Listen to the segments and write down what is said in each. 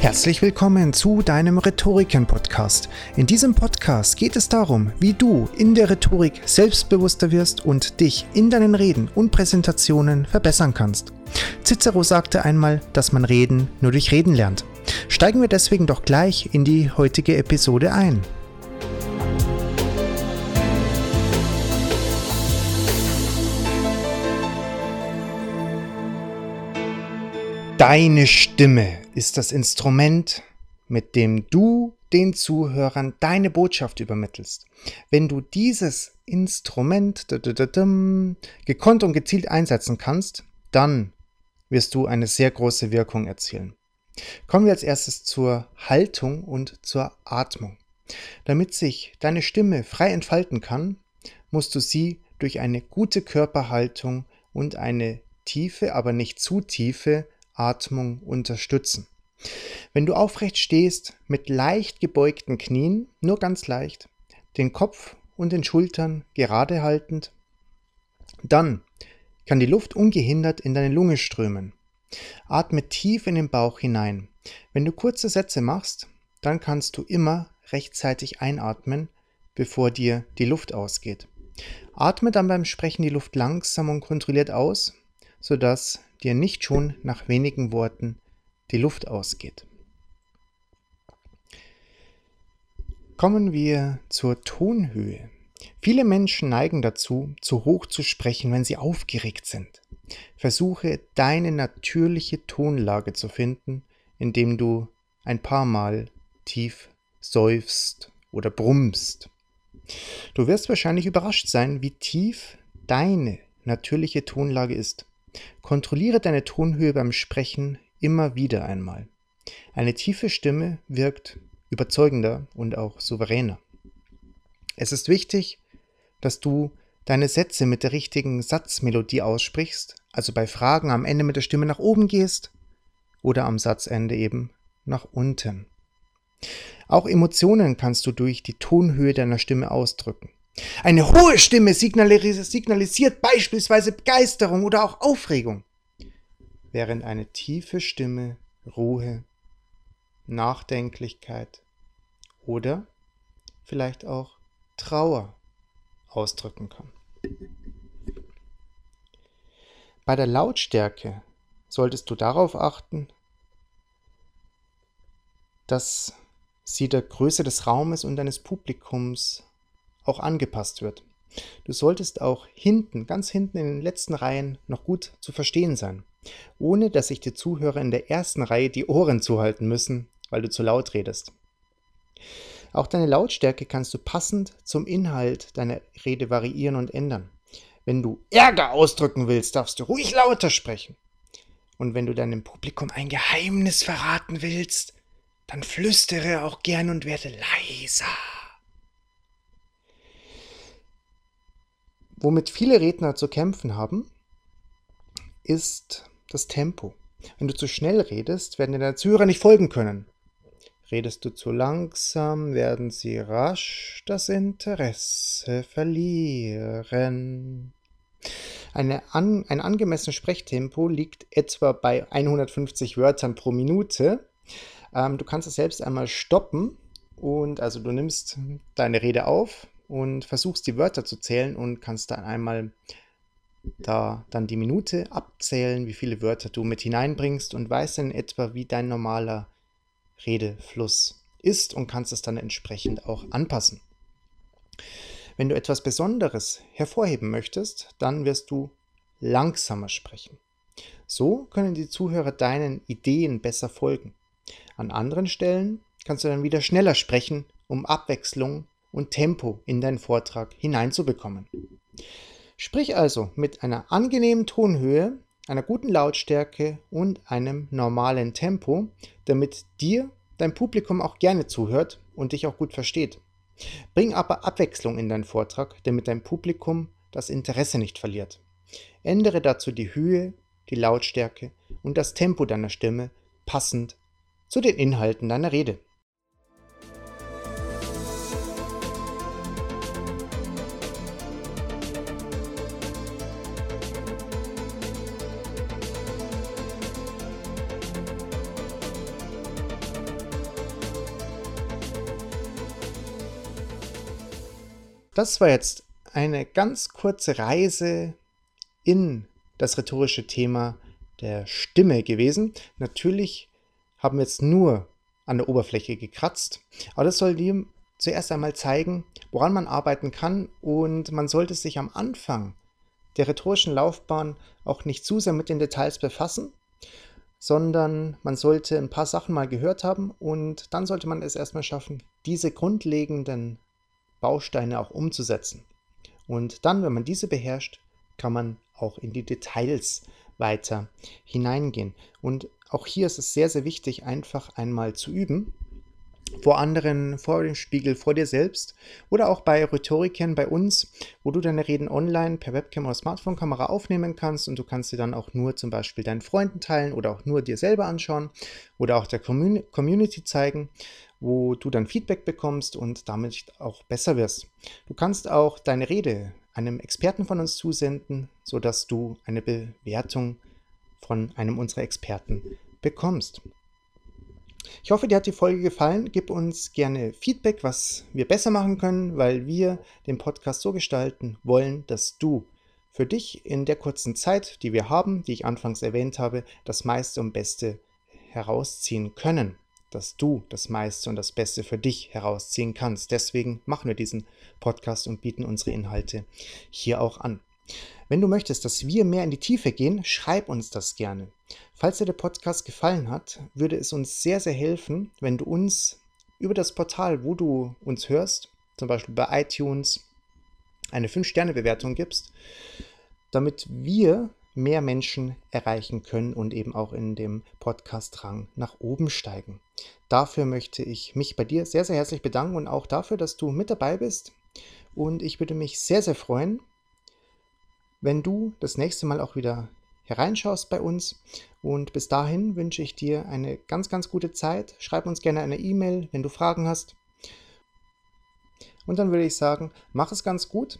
Herzlich willkommen zu deinem Rhetoriken-Podcast. In diesem Podcast geht es darum, wie du in der Rhetorik selbstbewusster wirst und dich in deinen Reden und Präsentationen verbessern kannst. Cicero sagte einmal, dass man Reden nur durch Reden lernt. Steigen wir deswegen doch gleich in die heutige Episode ein. Deine Stimme ist das Instrument, mit dem du den Zuhörern deine Botschaft übermittelst. Wenn du dieses Instrument gekonnt und gezielt einsetzen kannst, dann wirst du eine sehr große Wirkung erzielen. Kommen wir als erstes zur Haltung und zur Atmung. Damit sich deine Stimme frei entfalten kann, musst du sie durch eine gute Körperhaltung und eine tiefe, aber nicht zu tiefe Atmung unterstützen. Wenn du aufrecht stehst, mit leicht gebeugten Knien, nur ganz leicht, den Kopf und den Schultern gerade haltend, dann kann die Luft ungehindert in deine Lunge strömen. Atme tief in den Bauch hinein. Wenn du kurze Sätze machst, dann kannst du immer rechtzeitig einatmen, bevor dir die Luft ausgeht. Atme dann beim Sprechen die Luft langsam und kontrolliert aus, sodass dir nicht schon nach wenigen Worten die Luft ausgeht. Kommen wir zur Tonhöhe. Viele Menschen neigen dazu, zu hoch zu sprechen, wenn sie aufgeregt sind. Versuche deine natürliche Tonlage zu finden, indem du ein paar Mal tief seufzt oder brummst. Du wirst wahrscheinlich überrascht sein, wie tief deine natürliche Tonlage ist. Kontrolliere deine Tonhöhe beim Sprechen immer wieder einmal. Eine tiefe Stimme wirkt überzeugender und auch souveräner. Es ist wichtig, dass du deine Sätze mit der richtigen Satzmelodie aussprichst, also bei Fragen am Ende mit der Stimme nach oben gehst oder am Satzende eben nach unten. Auch Emotionen kannst du durch die Tonhöhe deiner Stimme ausdrücken. Eine hohe Stimme signalisiert beispielsweise Begeisterung oder auch Aufregung, während eine tiefe Stimme Ruhe, Nachdenklichkeit oder vielleicht auch Trauer ausdrücken kann. Bei der Lautstärke solltest du darauf achten, dass sie der Größe des Raumes und deines Publikums auch angepasst wird. Du solltest auch hinten, ganz hinten in den letzten Reihen noch gut zu verstehen sein, ohne dass sich die Zuhörer in der ersten Reihe die Ohren zuhalten müssen, weil du zu laut redest. Auch deine Lautstärke kannst du passend zum Inhalt deiner Rede variieren und ändern. Wenn du Ärger ausdrücken willst, darfst du ruhig lauter sprechen. Und wenn du deinem Publikum ein Geheimnis verraten willst, dann flüstere auch gern und werde leiser. Womit viele Redner zu kämpfen haben, ist das Tempo. Wenn du zu schnell redest, werden deine Zuhörer nicht folgen können. Redest du zu langsam, werden sie rasch das Interesse verlieren. An, ein angemessenes Sprechtempo liegt etwa bei 150 Wörtern pro Minute. Ähm, du kannst es selbst einmal stoppen und also du nimmst deine Rede auf, und versuchst die Wörter zu zählen und kannst dann einmal da dann die Minute abzählen, wie viele Wörter du mit hineinbringst und weißt dann etwa, wie dein normaler Redefluss ist und kannst es dann entsprechend auch anpassen. Wenn du etwas Besonderes hervorheben möchtest, dann wirst du langsamer sprechen. So können die Zuhörer deinen Ideen besser folgen. An anderen Stellen kannst du dann wieder schneller sprechen, um Abwechslung und Tempo in deinen Vortrag hineinzubekommen. Sprich also mit einer angenehmen Tonhöhe, einer guten Lautstärke und einem normalen Tempo, damit dir dein Publikum auch gerne zuhört und dich auch gut versteht. Bring aber Abwechslung in deinen Vortrag, damit dein Publikum das Interesse nicht verliert. Ändere dazu die Höhe, die Lautstärke und das Tempo deiner Stimme passend zu den Inhalten deiner Rede. Das war jetzt eine ganz kurze Reise in das rhetorische Thema der Stimme gewesen. Natürlich haben wir jetzt nur an der Oberfläche gekratzt, aber das soll dir zuerst einmal zeigen, woran man arbeiten kann und man sollte sich am Anfang der rhetorischen Laufbahn auch nicht zu sehr mit den Details befassen, sondern man sollte ein paar Sachen mal gehört haben und dann sollte man es erstmal schaffen, diese grundlegenden Bausteine auch umzusetzen. Und dann, wenn man diese beherrscht, kann man auch in die Details weiter hineingehen. Und auch hier ist es sehr, sehr wichtig, einfach einmal zu üben. Vor anderen, vor dem Spiegel, vor dir selbst oder auch bei Rhetorikern bei uns, wo du deine Reden online per Webcam oder Smartphone-Kamera aufnehmen kannst und du kannst sie dann auch nur zum Beispiel deinen Freunden teilen oder auch nur dir selber anschauen oder auch der Community zeigen, wo du dann Feedback bekommst und damit auch besser wirst. Du kannst auch deine Rede einem Experten von uns zusenden, sodass du eine Bewertung von einem unserer Experten bekommst. Ich hoffe, dir hat die Folge gefallen. Gib uns gerne Feedback, was wir besser machen können, weil wir den Podcast so gestalten wollen, dass du für dich in der kurzen Zeit, die wir haben, die ich anfangs erwähnt habe, das meiste und Beste herausziehen können. Dass du das meiste und das Beste für dich herausziehen kannst. Deswegen machen wir diesen Podcast und bieten unsere Inhalte hier auch an. Wenn du möchtest, dass wir mehr in die Tiefe gehen, schreib uns das gerne. Falls dir der Podcast gefallen hat, würde es uns sehr, sehr helfen, wenn du uns über das Portal, wo du uns hörst, zum Beispiel bei iTunes, eine 5-Sterne-Bewertung gibst, damit wir mehr Menschen erreichen können und eben auch in dem Podcast-Rang nach oben steigen. Dafür möchte ich mich bei dir sehr, sehr herzlich bedanken und auch dafür, dass du mit dabei bist. Und ich würde mich sehr, sehr freuen, wenn du das nächste Mal auch wieder hereinschaust bei uns. Und bis dahin wünsche ich dir eine ganz, ganz gute Zeit. Schreib uns gerne eine E-Mail, wenn du Fragen hast. Und dann würde ich sagen, mach es ganz gut.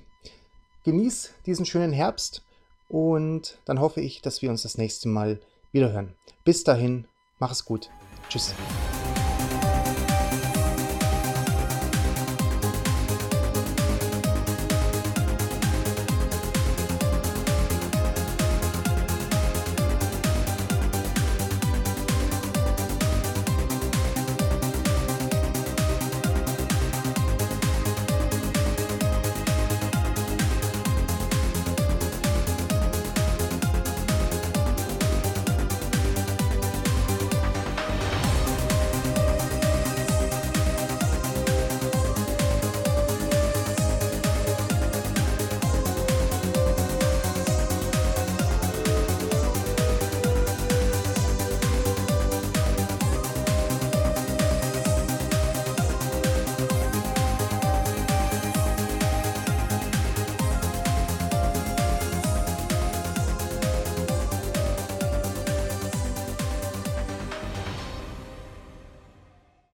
Genieß diesen schönen Herbst und dann hoffe ich, dass wir uns das nächste Mal wiederhören. Bis dahin, mach es gut. Tschüss.